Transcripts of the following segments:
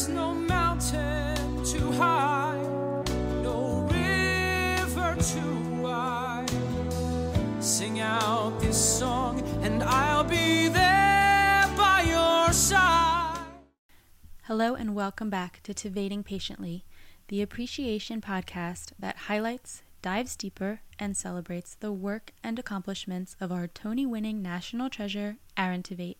There's no mountain too high, no river too wide. Sing out this song, and I'll be there by your side. Hello and welcome back to Tveiting Patiently, the appreciation podcast that highlights, dives deeper, and celebrates the work and accomplishments of our Tony winning national treasure, Aaron Tveit.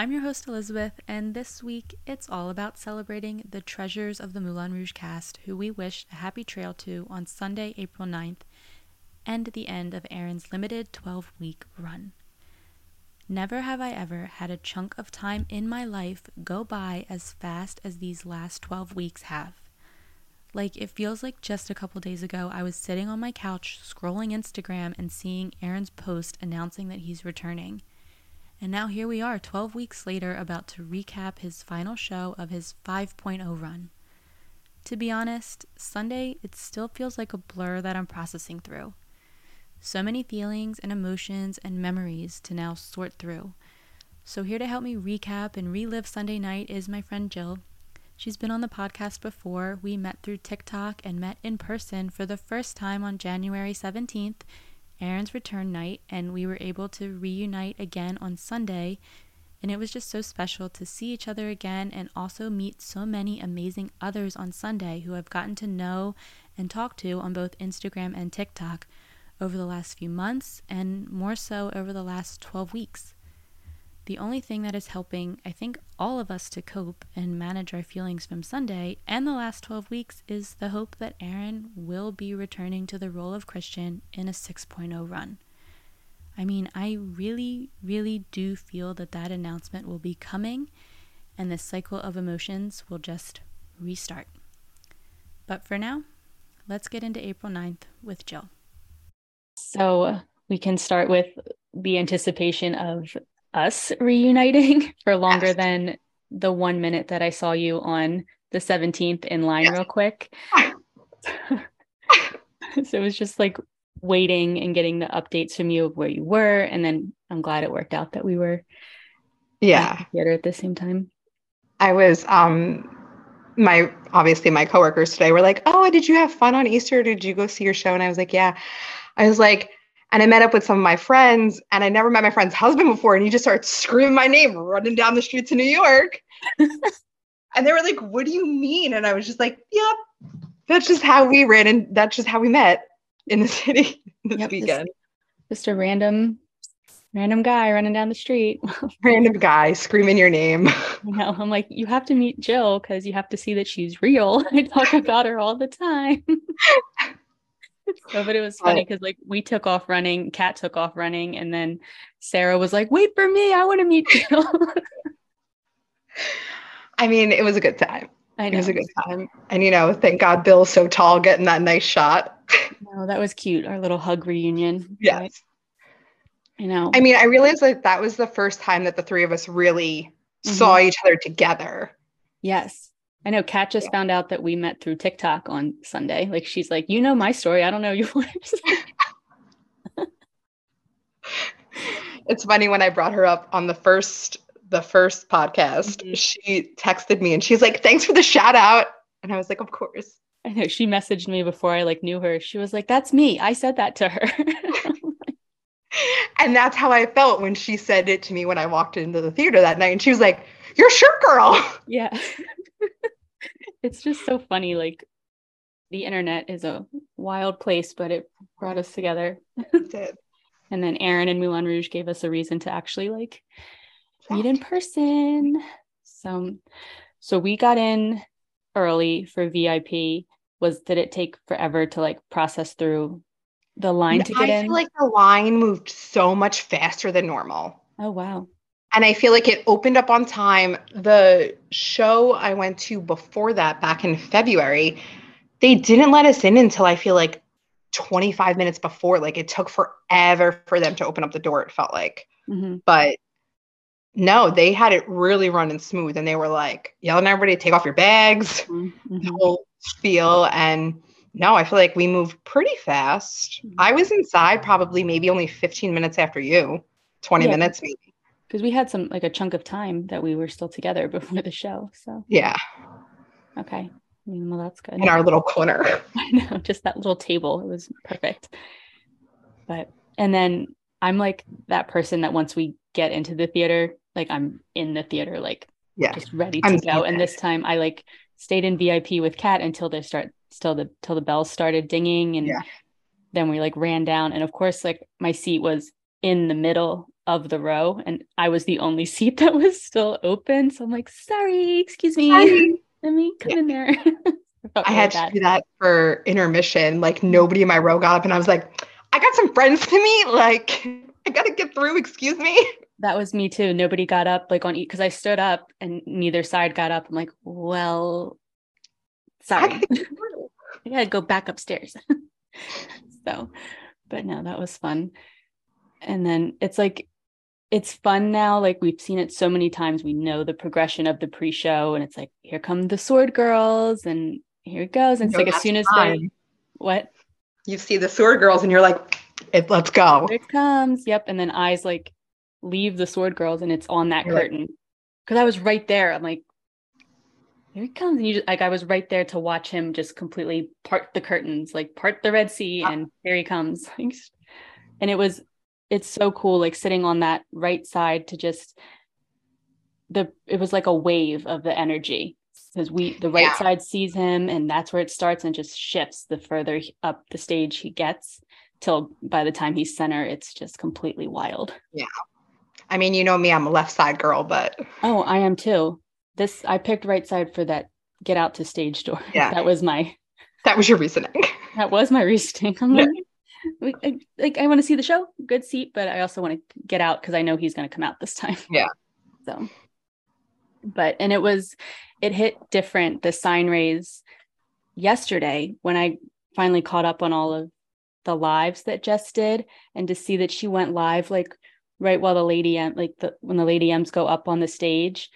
I'm your host, Elizabeth, and this week it's all about celebrating the treasures of the Moulin Rouge cast who we wish a happy trail to on Sunday, April 9th, and the end of Aaron's limited 12 week run. Never have I ever had a chunk of time in my life go by as fast as these last 12 weeks have. Like, it feels like just a couple days ago, I was sitting on my couch scrolling Instagram and seeing Aaron's post announcing that he's returning. And now here we are, 12 weeks later, about to recap his final show of his 5.0 run. To be honest, Sunday, it still feels like a blur that I'm processing through. So many feelings and emotions and memories to now sort through. So, here to help me recap and relive Sunday night is my friend Jill. She's been on the podcast before. We met through TikTok and met in person for the first time on January 17th Aaron's return night, and we were able to reunite again on Sunday. And it was just so special to see each other again and also meet so many amazing others on Sunday who I've gotten to know and talk to on both Instagram and TikTok over the last few months and more so over the last 12 weeks. The only thing that is helping, I think, all of us to cope and manage our feelings from Sunday and the last 12 weeks is the hope that Aaron will be returning to the role of Christian in a 6.0 run. I mean, I really, really do feel that that announcement will be coming and this cycle of emotions will just restart. But for now, let's get into April 9th with Jill. So we can start with the anticipation of us reuniting for longer yes. than the one minute that I saw you on the 17th in line, yes. real quick. so it was just like waiting and getting the updates from you of where you were. And then I'm glad it worked out that we were yeah together at the same time. I was um my obviously my coworkers today were like, "Oh, did you have fun on Easter? Did you go see your show?" And I was like, "Yeah." I was like, and I met up with some of my friends, and I never met my friend's husband before. And he just started screaming my name, running down the streets of New York. and they were like, What do you mean? And I was just like, Yep, that's just how we ran. And that's just how we met in the city this yep, weekend. Just, just a random, random guy running down the street. random guy screaming your name. You know, I'm like, You have to meet Jill because you have to see that she's real. I talk about her all the time. so, but it was funny because like we took off running, Kat took off running, and then Sarah was like, "Wait for me, I want to meet you." I mean, it was a good time. I know. It was a good time, and you know, thank God Bill's so tall, getting that nice shot. no, that was cute. Our little hug reunion. Yes. Right? You know. I mean, I realized that that was the first time that the three of us really mm-hmm. saw each other together. Yes. I know Kat just yeah. found out that we met through TikTok on Sunday. Like she's like, you know my story. I don't know yours. it's funny when I brought her up on the first the first podcast, mm-hmm. she texted me and she's like, thanks for the shout out. And I was like, of course. I know she messaged me before I like knew her. She was like, that's me. I said that to her. and that's how I felt when she said it to me when I walked into the theater that night. And she was like, You're shirt girl. Yeah it's just so funny. Like the internet is a wild place, but it brought us together. It did. and then Aaron and Moulin Rouge gave us a reason to actually like meet in person. So so we got in early for VIP. Was did it take forever to like process through the line to get I in? I feel like the line moved so much faster than normal. Oh wow and I feel like it opened up on time. The show I went to before that, back in February, they didn't let us in until I feel like 25 minutes before. Like it took forever for them to open up the door, it felt like. Mm-hmm. But no, they had it really running smooth and they were like yelling at everybody, take off your bags, mm-hmm. the whole spiel. And no, I feel like we moved pretty fast. Mm-hmm. I was inside probably maybe only 15 minutes after you, 20 yeah. minutes maybe. Because we had some like a chunk of time that we were still together before the show. So Yeah. okay, I mean, well that's good. In our little corner. I know, just that little table. It was perfect. But and then I'm like that person that once we get into the theater, like I'm in the theater, like Yeah. just ready to I'm go. And this time I like stayed in VIP with Kat until they start still the till the bells started dinging and Yeah. then we like ran down and of course like my seat was in the middle of the row and I was the only seat that was still open. So I'm like, sorry, excuse me. Sorry. Let me come Yeah. in there. I really had to do that for intermission. Like nobody in my row got up and I was like, I got some friends to meet. Like I gotta get through. Excuse me. That was me too. Nobody got up like on eat because I stood up and neither side got up. I'm like, well, sorry. gotta get through. I gotta go back upstairs. so, but no, that was fun. And then it's like, it's fun now. Like we've seen it so many times. We know the progression of the pre-show, and it's like, here come the sword girls, and here it goes. And it's like as soon as they what You see the sword girls and you're like, it, let's go. here it comes. Yep. And then eyes like leave the sword girls and it's on that You're curtain. Cause I was right there. I'm like, here he comes. And you just like I was right there to watch him just completely part the curtains, like part the Red Sea, Yeah. and here he comes. and it was it's so cool, like sitting on that right side to just the it was like a wave of the energy. Because we the right Yeah. side sees him and that's where it starts and just shifts the further up the stage he gets till by the time he's center, it's just completely wild. Yeah. I mean, you know me, I'm a left side girl, but Oh, I am too. This I picked right side for that get out to stage door. Yeah. that was my that was your reasoning. that was my reasoning. I'm Yeah. I- like I want to see the show, good seat, but I also want to get out because I know he's going to come out this time. Yeah. So, but and it was, it hit different. The sign raise yesterday when I finally caught up on all of the lives that Jess did, and to see that she went live like right while the lady M, like the when the lady M's go up on the stage.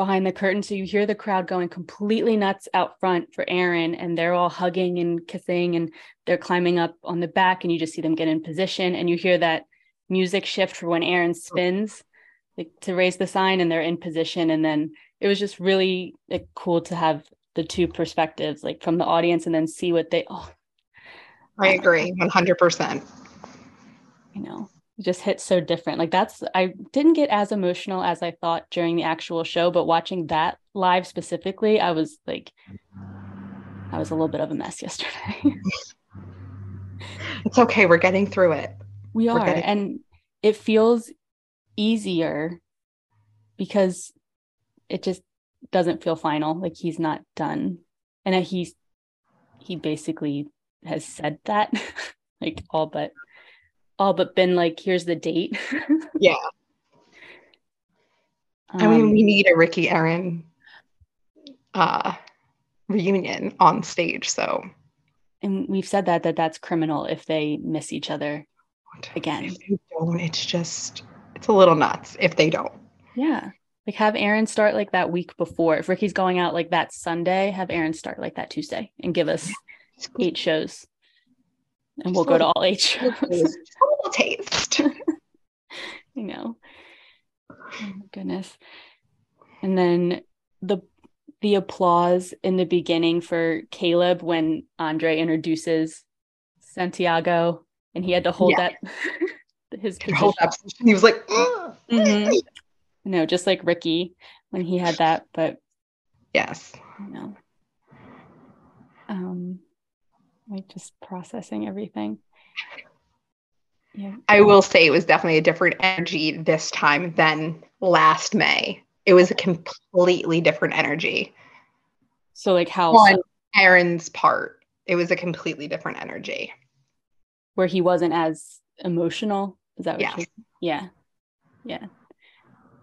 Behind the curtain, so you hear the crowd going completely nuts out front for Aaron, and they're all hugging and kissing, and they're climbing up on the back, and you just see them get in position, and you hear that music shift for when Aaron oh. spins, like to raise the sign, and they're in position, and then it was just really like, cool to have the two perspectives, like from the audience, and then see what they. Oh, I agree 100%. you know just hit so different. Like that's i didn't get as emotional as i thought during the actual show but watching that live specifically i was like i was a little bit of a mess yesterday. It's okay. We're getting through it. we are. getting- and it feels easier because it just doesn't feel final. Like he's not done. And that he's he basically has said that like all but all but been like here's the date Yeah. I mean, Um, we need a Ricky Aaron uh, reunion on stage. So and we've said that that that's criminal if they miss each other Again. if they don't, it's just, it's a little nuts if they don't. yeah like have aaron start like that week before if ricky's going out like that sunday have aaron start like that tuesday and give us eight shows and we'll go to all shows Just taste. you know oh goodness and then the the applause in the beginning for caleb when andre introduces santiago and he had to hold Yeah. that his hold up. He was like, "Ugh." Mhm. No, just like Ricky when he had that, but yes. you know, um, like just processing everything. Yeah, I will say it was definitely a different energy this time than last May. It was a completely different energy. so like how On Aaron's part, it was a completely different energy. where he wasn't as emotional. Is that what? Yes. yeah, yeah,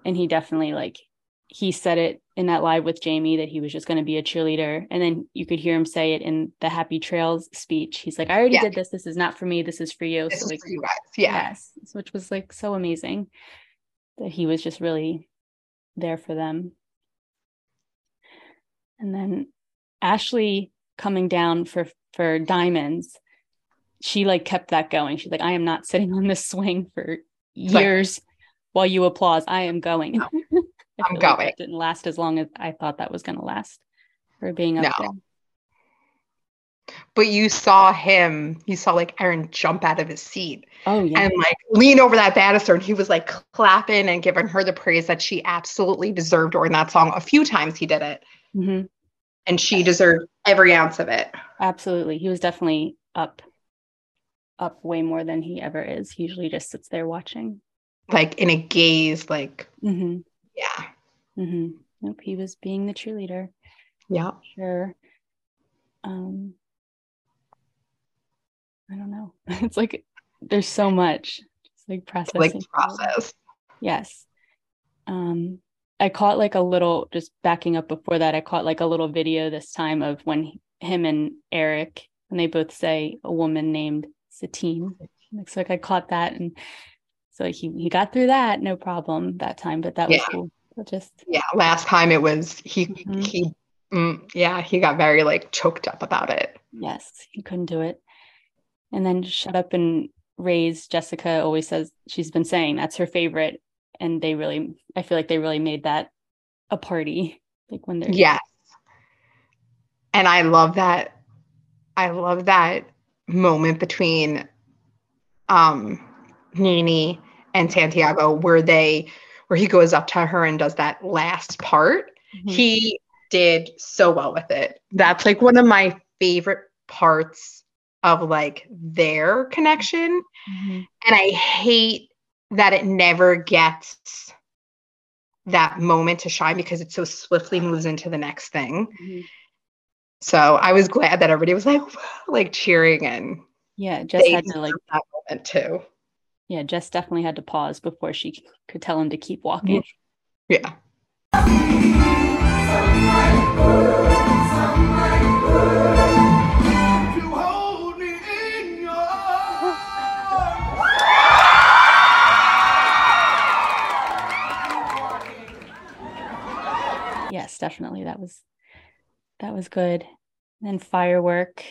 and he definitely like he said it in that live with Jamie that he was just going to be a cheerleader, and then you could hear him say it in the Happy Trails speech. He's like, "I already Yeah. did this. This is not for me. This is for you." This so is like for you guys. Yeah. Yes, which was like so amazing that he was just really there for them. And then Ashley coming down for for diamonds, she like kept that going. She's like, I am not sitting on this swing for like- years while you applause, I am going. I'm like going. that didn't last as long as I thought that was going to last for being up No. there. But you saw him, you saw like Aaron jump out of his seat Oh yeah. and like lean over that banister and he was like clapping and giving her the praise that she absolutely deserved during that song. A few times he did it hmm and she deserved every ounce of it. Absolutely. He was definitely up up way more than he ever is. He usually just sits there watching. Like in a gaze, like, hmm yeah. Mm-hmm. Nope. He was being the cheerleader. Yeah. Sure. Um I don't know. It's like there's so much. It's like processing. Like process. Yes. Um, I caught like a little, just backing up before that, I caught like a little video this time of when he- him and Eric, and they both say a woman named Satine. Looks like I caught that. And so he, he got through that, no problem that time, but that was cool. Just, Yeah. Last time it was he Mhm. he mm, yeah, he got very like choked up about it. yes, he couldn't do it. And then shut up and raise Jessica always says she's been saying that's her favorite. And they really, I feel like they really made that a party. Like when they're, Yes. And I love that. I love that moment between um Nini and Santiago where they where he goes up to her and does that last part. Mhm. He did so well with it. That's like one of my favorite parts of like their connection. Mhm. And I hate that it never gets that moment to shine because it so swiftly moves into the next thing. Mhm. So I was glad that everybody was like like cheering and Yeah, just had to like, that moment too. Yeah, Jess definitely had to pause before she could tell him to keep walking. Yeah. You hold me in your arms. Yes, definitely. That was that was good. And then firework.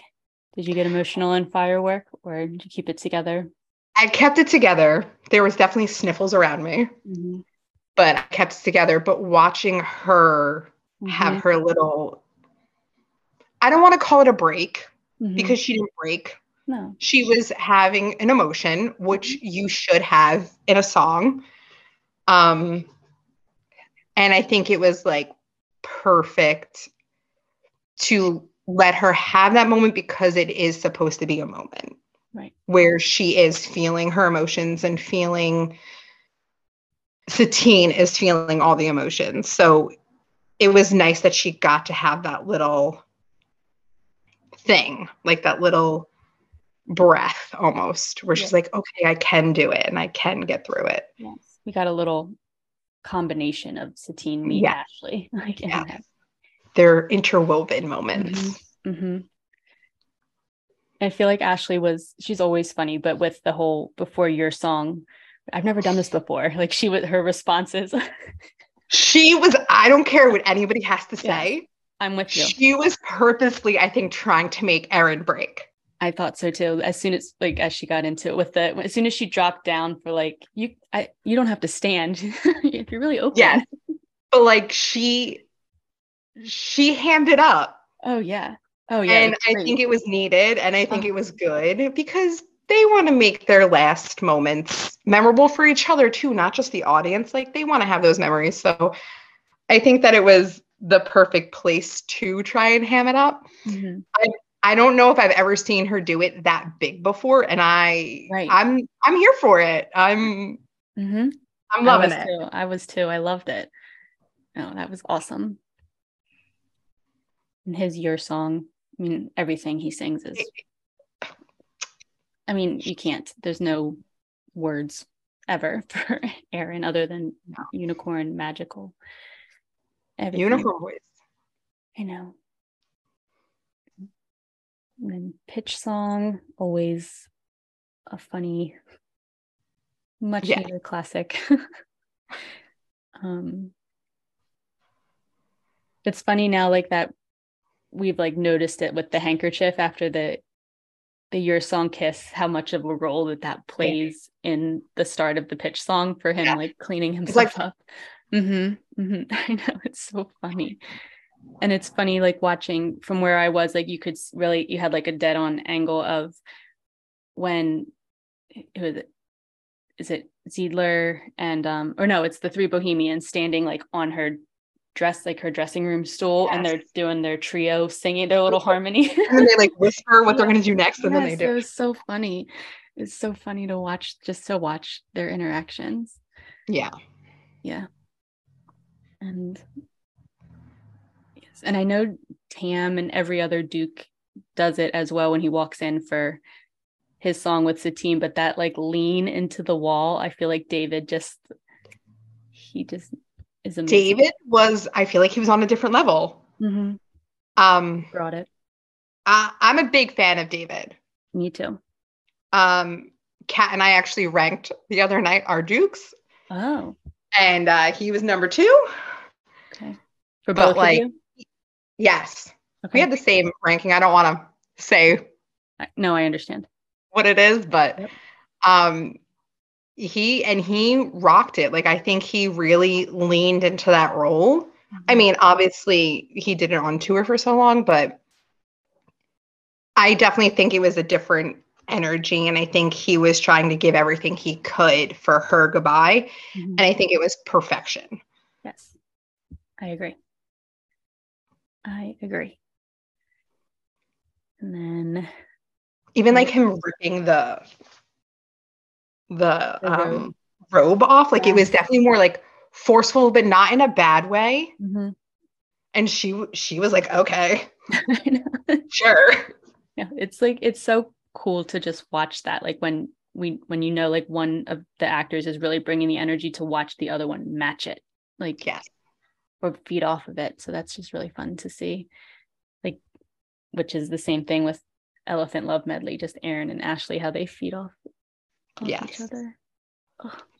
Did you get emotional in firework or did you keep it together? I kept it together. There was definitely sniffles around me, Mhm. but I kept it together. But watching her have Mhm. her little I don't want to call it a break Mhm. because she didn't break. no. She was having an emotion, which you should have in a song. Um and I think it was like perfect to let her have that moment because it is supposed to be a moment Right. where she is feeling her emotions and feeling Satine is feeling all the emotions. So it was nice that she got to have that little thing, like that little breath almost, where she's like, okay, I can do it and I can get through it. Yes. We got a little combination of Satine meet Yeah. Ashley. Like Yeah. that. They're interwoven moments. hmm I feel like Ashley was she's always funny, but with the whole before your song, I've never done this before. Like she would her responses, She was, I don't care what anybody has to Yeah. say. I'm with you. She was purposely, I think, trying to make Aaron break. I thought so too. As soon as like as she got into it with the as soon as she dropped down for like you I you don't have to stand if you're really open. Yes. But like she she handed up. Oh yeah. Oh yeah. and I think it was needed and I think Uh-huh. it was good because they want to make their last moments memorable for each other too, not just the audience. Like they want to have those memories. So I think that it was the perfect place to try and ham it up. Mhm. I don't know if I've ever seen her do it that big before and I Right. I'm I'm here for it. I'm Mhm. I'm loving I it. Too. I was too. I loved it. Oh, that was awesome. And his your song. I mean, everything he sings is. I mean, you can't. There's no words ever for Aaron other than unicorn, magical. Everything. Uniform voice. I know. And then pitch song, always a funny, much Yeah. needed classic. um, it's funny now, like that we've like noticed it with the handkerchief after the the your song kiss how much of a role that that plays in the start of the pitch song for him Yeah. like cleaning himself like- up. Mm-hmm, hmm i know it's so funny. And it's funny like watching from where i was like you could really you had like a dead on angle of when it was is it Zidler and um or no it's the three bohemians standing like on her dress like her dressing room stool and they're doing their trio singing their little harmony And then they like whisper what they're going to do next, and then Yes, they It do. was so funny. It's so funny to watch, just to watch their interactions. Yeah. Yeah. And yes, and I know Tam and every other Duke does it as well when he walks in for his song with Satine, but that like lean into the wall, I feel like David just he just is amazing. David was, I feel like he was on a different level. Mhm. Um, brought it. I, I'm a big fan of David. Me too. Um, Kat and I actually ranked the other night our Dukes, Oh, and uh, he was number two. okay. For But, both like, of you? Yes, Okay. we had the same ranking. I don't want to say no, I understand. what it is, but Yep. um, he and he rocked it. Like I think he really leaned into that role. I Mm-hmm. mean, obviously he did it on tour for so long, but I definitely think it was a different energy. And I think he was trying to give everything he could for her goodbye. Mhm. And I think it was perfection. Yes, I agree. I agree. And then Even like him ripping the the, The um robe. off. Like Yeah. it was definitely more like forceful, but not in a bad way. Mhm. And she she was like, okay, sure. yeah, it's like it's so cool to just watch that. Like when we when you know like one of the actors is really bringing the energy to watch the other one match it, like Yes. or feed off of it. So that's just really fun to see. Like, which is the same thing with Elephant Love Medley, just Aaron and Ashley, how they feed off, off each Yes. other.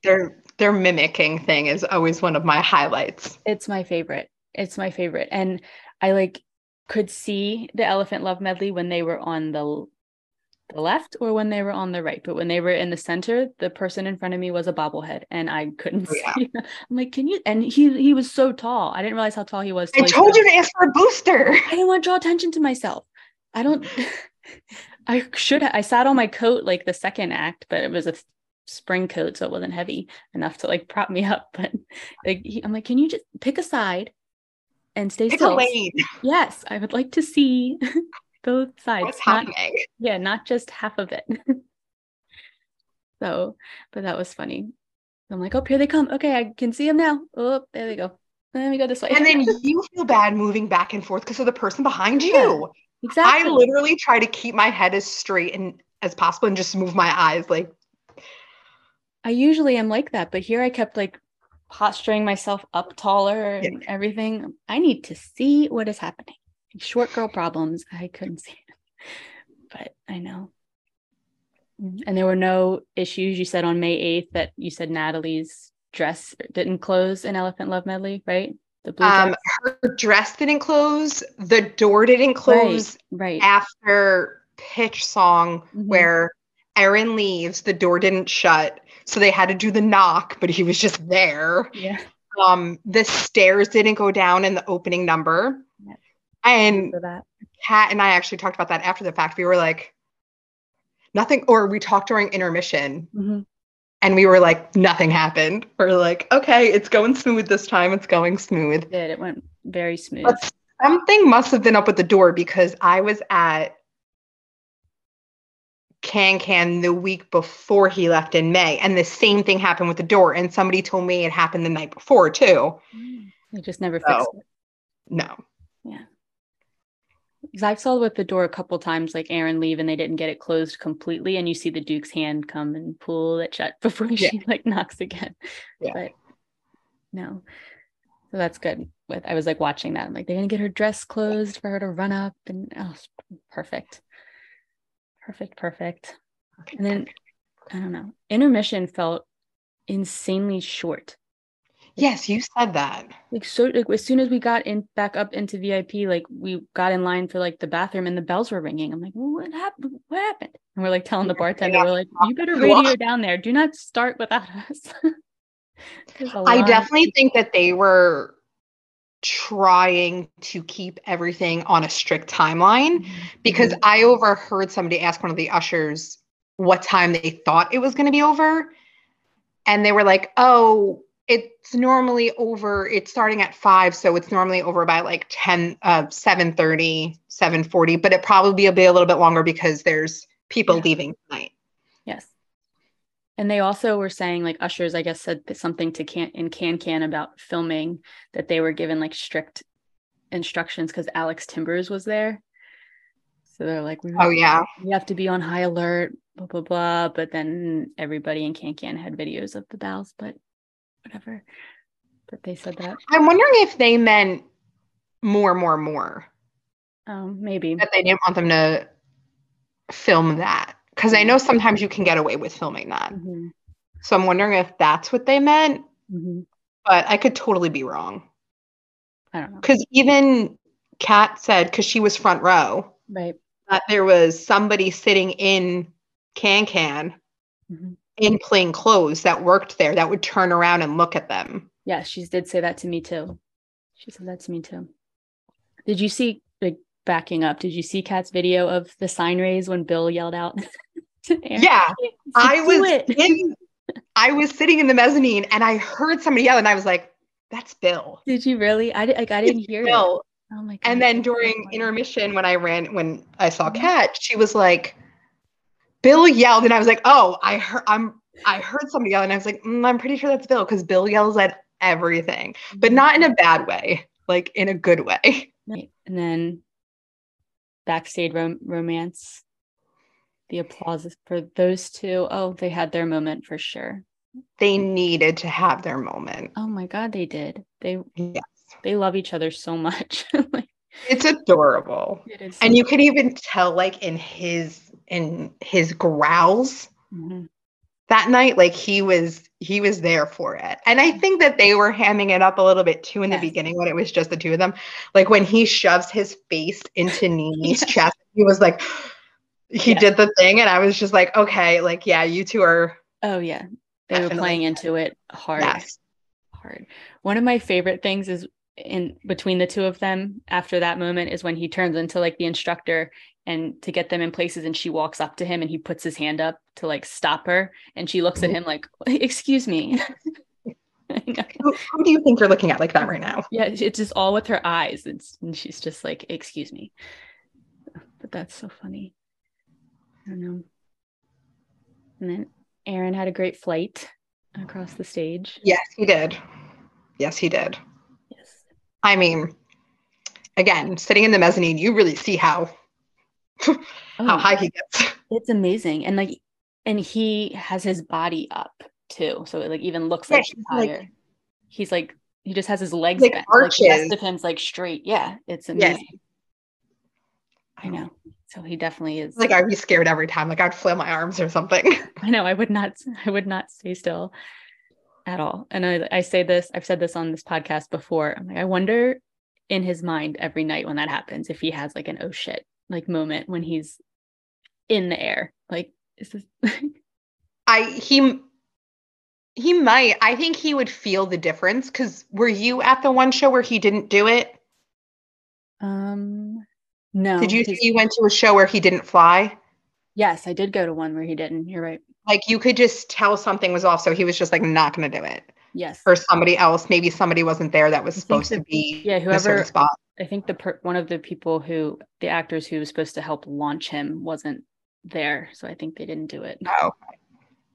Their their mimicking thing is always one of my highlights. It's my favorite. It's my favorite. And I like could see the Elephant Love Medley when they were on the the left or when they were on the right. But when they were in the center, the person in front of me was a bobblehead and I couldn't Oh, yeah. see. I'm like, can you and he he was so tall. I didn't realize how tall he was. I told you to ask for a booster. I didn't want to draw attention to myself. I don't. I should. I sat on my coat like the second act, but it was a spring coat, so it wasn't heavy enough to like prop me up. But like, he, I'm like, can you just pick a side and stay Pick a still? lane. Yes, I would like to see both sides. What's not, happening? yeah, not just half of it. so, but that was funny. I'm like, oh, here they come. Okay, I can see them now. Oh, there they go. Let me go this way. And then you feel bad moving back and forth because of the person behind you. Yeah, exactly. I literally try to keep my head as straight and as possible and just move my eyes like I usually am like that, but here I kept like posturing myself up taller and everything. I need to see what is happening. Short girl problems. I couldn't see it, but I know. And there were no issues. You said on May 8th that you said Natalie's dress didn't close in Elephant Love Medley, right? The blue um dress. her dress didn't close, the door didn't close right. after pitch song Mhm. where Aaron leaves, the door didn't shut. So they had to do the knock, but he was just there. Yeah. Um the stairs didn't go down in the opening number. Yep. And Kat and I actually talked about that after the fact. We were like, nothing, or we talked during intermission Mhm. And we were like, nothing happened. We're like, okay, it's going smooth this time. It's going smooth. It did. It went very smooth. But something must have been up with the door because I was at Can Can the week before he left in May, and the same thing happened with the door. And somebody told me it happened the night before too. Mm. They just never So- fixed it. No. Because I've saw with the door a couple times, like Aaron leave and they didn't get it closed completely, and you see the Duke's hand come and pull it shut before Yeah. she like knocks again. Yeah. But no, so that's good. With I was like watching that, I'm like, they're gonna get her dress closed for her to run up, and oh, perfect, perfect, perfect. And then I don't know, intermission felt insanely short. Yes, you said that. Like so like as soon as we got in back up into VIP, like we got in line for like the bathroom and the bells were ringing. I'm like, well, what happened? What happened? And we're like telling the bartender, we're like, you better radio down there. Do not start without us. I definitely think that they were trying to keep everything on a strict timeline Mhm. because I overheard somebody ask one of the ushers what time they thought it was going to be over. And they were like, oh, it's normally over. It's starting at five. So it's normally over by like 10, uh, 7.30, 7.40, but it probably will be a little bit longer because there's people Yeah. leaving tonight. Yes. And they also were saying, like ushers, I guess, said something to can in Can Can about filming that they were given like strict instructions because Alex Timbers was there. So they're like, we, Oh, yeah. we have to be on high alert, blah blah blah. But then everybody in Can Can had videos of the bells, but whatever. But they said that. I'm wondering if they meant more, more, more. Um, maybe. that they didn't want them to film that because I know sometimes you can get away with filming that. Mhm, So I'm wondering if that's what they meant, mhm. but I could totally be wrong. I don't know. Because even Kat said, because she was front row, Right. that there was somebody sitting in Can Can Mhm. In plain clothes that worked there that would turn around and look at them. Yeah, she did say that to me too. She said that to me too. Did you see like backing up? Did you see Kat's video of the sign raise when Bill yelled out? Yeah, I was in, I was sitting in the mezzanine and I heard somebody yell and I was like, "That's Bill." Did you really? I did, like I didn't hear it. Oh my god! And then during intermission, when I ran, when I saw Mhm. Kat, she was like, Bill yelled, and I was like, oh, I heard, I'm, I heard somebody yell, and I was like, "Mm, I'm pretty sure that's Bill because Bill yells at everything, but not in a bad way, like in a good way. Right. And then backstage rom- romance. The applause is for those two. Oh, they had their moment for sure. They needed to have their moment. Oh my god, they did. They Yes, they love each other so much. like, it's adorable, it is and you could even tell, like in his in his growls Mhm. that night, like he was he was there for it. And I think that they were hamming it up a little bit too in the beginning when it was just the two of them. Like when he shoves his face into Nini's Yes. chest, he was like he did the thing and I was just like, okay, like yeah, you two are Oh yeah. They were playing into it hard. yes. Hard. One of my favorite things is in between the two of them after that moment is when he turns into like the instructor and to get them in places and she walks up to him and he puts his hand up to like stop her and she looks at him like excuse me. Who, who do you think you're looking at like that right now? yeah it's just all with her eyes it's, and she's just like excuse me but that's so funny i don't know and then aaron had a great flight across the stage Yes, he did. Yes, he did. yes I mean, again, sitting in the mezzanine, you really see how how Oh, high he gets. it's amazing and like and he has his body up too so it like even looks Yeah, like he's he's like- higher he's like he just has his legs Like bent like the arches. rest of him's like straight yeah it's amazing i know so he definitely is Like I'd be scared every time. Like I'd flail my arms or something. I know I would not I would not stay still at all. And I I say this, I've said this on this podcast before. I'm like, I wonder in his mind every night when that happens, if he has like an oh shit like moment when he's in the air. Like, is this I he he might. I think he would feel the difference because were you at the one show where he didn't do it? um no. Did you see you went to a show where he didn't fly? Yes, I did go to one where he didn't. You're right. Like you could just tell something was off, so he was just like not going to do it. Yes. Or somebody else, maybe somebody wasn't there that was supposed to be yeah, whoever spot. I think the per- one of the people who the actors who was supposed to help launch him wasn't there, so I think they didn't do it. Oh,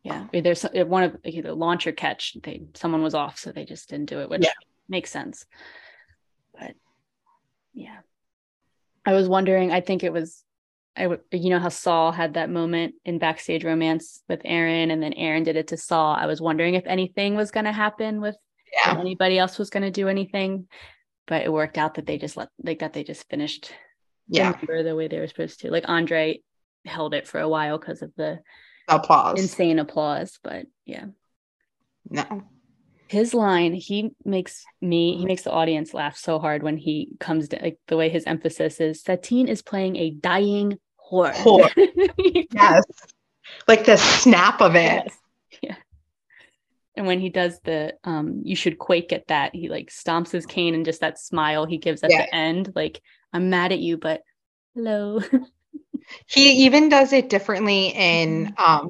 Yeah, there's one of like, either launch or catch. They someone was off, so they just didn't do it, which Yeah. makes sense. But yeah, I was wondering. I think it was, I would you know how Saul had that moment in backstage romance with Aaron, and then Aaron did it to Saul. I was wondering if anything was going to happen with yeah. anybody else was going to do anything, but it worked out that they just let like that they just finished Yeah. the way they were supposed to. Like Andre held it for a while because of the Applause. insane applause, but yeah. No. his line he makes me he makes the audience laugh so hard when he comes to like the way his emphasis is satine is playing a dying whore, Whore. yes like the snap of it Yes. And when he does the um you should quake at that he like stomps his cane and just that smile he gives at Yeah. the end like i'm mad at you but hello he even does it differently in um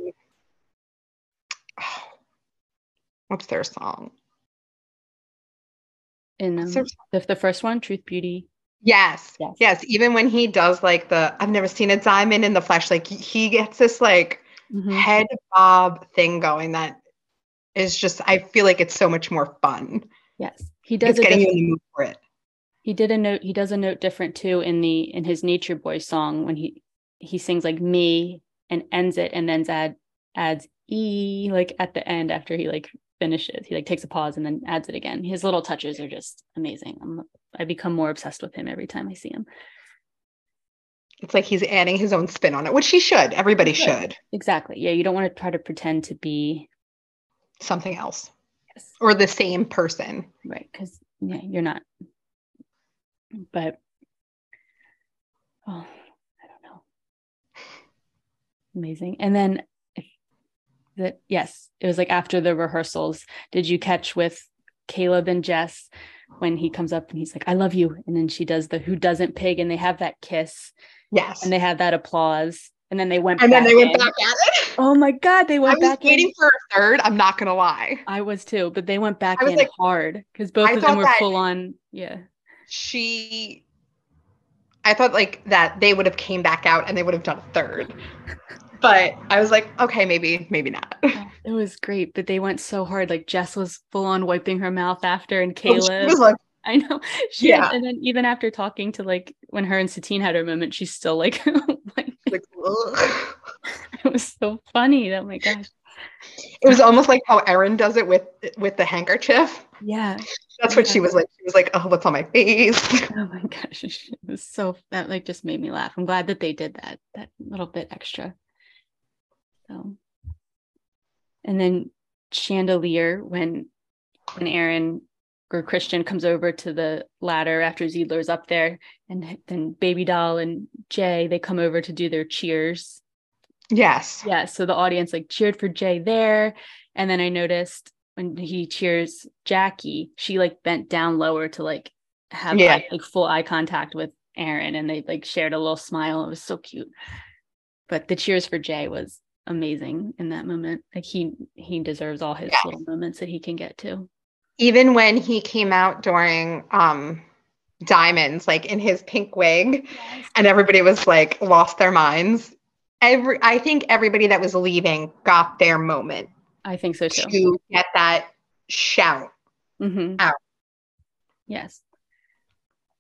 what's their song in um, the, the first one truth beauty Yes. Yes. Yes. Even when he does like the I've never seen a diamond in the flesh, like he- gets this like Mhm. head bob thing going that is just I feel like it's so much more fun. yes he does It's getting you in the mood for it. he did a note he does a note different too in the in his nature boy song when he he sings like me and ends it and then add adds e like at the end after he like finishes he like takes a pause and then adds it again his little touches are just amazing I'm, i become more obsessed with him every time i see him It's like he's adding his own spin on it, which he should. Everybody should. exactly yeah you don't want to try to pretend to be Something else. yes, Or the same person. right because yeah you're not but oh i don't know amazing and then that yes it was like after the rehearsals did you catch with caleb and jess when he comes up and he's like i love you and then she does the who doesn't pig and they have that kiss Yes. and they had that applause and then they went And then they went in. back at it. Oh my god they went I was back waiting in for a third. I'm not gonna lie. i was too but they went back in like- hard because both I of them were full on yeah She I thought like that they would have came back out and they would have done a third. But I was like, okay, maybe, maybe not. Oh, it was great, but they went so hard. Like Jess was full on wiping her mouth after, and oh, She Caleb. was like, I know. She Yeah. and then even after talking to like when her and Satine had her moment, she's still like, like like. it was so funny. Oh my gosh. it was almost like how Aaron does it with with the handkerchief. Yeah. That's what she was like. She was like, "Oh, what's on my face?" Oh my gosh. It was so that like just made me laugh. I'm glad that they did that that little bit extra. So and then chandelier when when Aaron or Christian comes over to the ladder after Zidler's up there, and then Baby Doll and Jay they come over to do their cheers. Yes. Yeah, so the audience like cheered for Jay there, and then I noticed when he cheers Jackie, she like bent down lower to like have Yeah. eye- like full eye contact with Aaron, and they like shared a little smile. It was so cute. But the cheers for Jay was amazing in that moment. Like he he deserves all his Yes. little moments that he can get to. Even when he came out during um Diamonds, like in his pink wig, and everybody was like lost their minds. Every I think everybody that was leaving got their moment I think so too. to get that shout. hmm Out. Yes.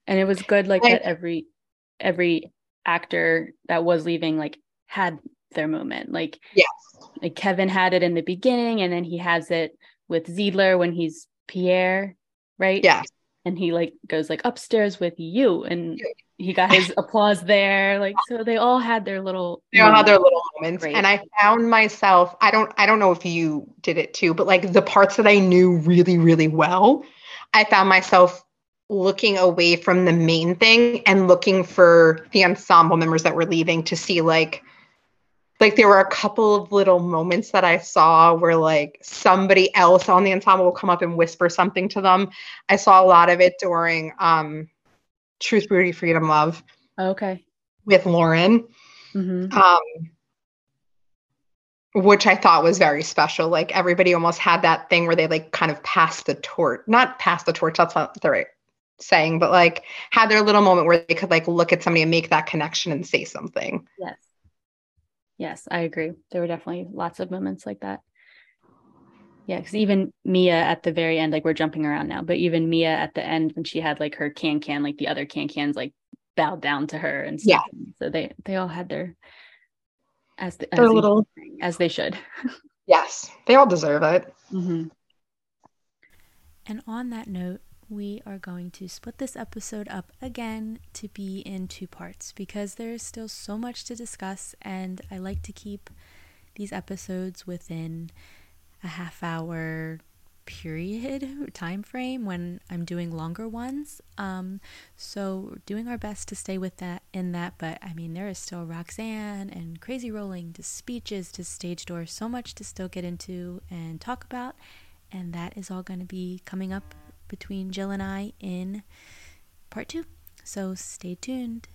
And it was good like I- that every every actor that was leaving like had their moment. Like Yes. like Kevin had it in the beginning and then he has it with Zidler when he's Pierre, right? Yeah. And he like goes like upstairs with you and he got his applause there. Like so they all had their little They all had their little moments. Great. And I found myself, I don't I don't know if you did it too, but like the parts that I knew really, really well, I found myself looking away from the main thing and looking for the ensemble members that were leaving to see like like there were a couple of little moments that I saw where like somebody else on the ensemble will come up and whisper something to them. I saw a lot of it during um Truth, Beauty, Freedom, Love Okay. with Lauren hmm um, which I thought was very special. Like everybody almost had that thing where they like kind of passed the torch, not pass the torch, that's not the right saying, but like had their little moment where they could like look at somebody and make that connection and say something. Yes. Yes, I agree. There were definitely lots of moments like that. Yeah, because even Mia at the very end, like we're jumping around now, but even Mia at the end when she had like her can can, like the other can cans like bowed down to her and stuff. Yeah. So they they all had their as the, as, Their they- little as they should. yes, they all deserve it. hmm And on that note, we are going to split this episode up again to be in two parts because there's still so much to discuss, and I like to keep these episodes within a half hour, period time frame when I'm doing longer ones. Um, so doing our best to stay with that in that. But I mean, there is still Roxanne and Crazy Rolling to speeches to stage door, so much to still get into and talk about, and that is all going to be coming up between Jill and I in part two. So stay tuned.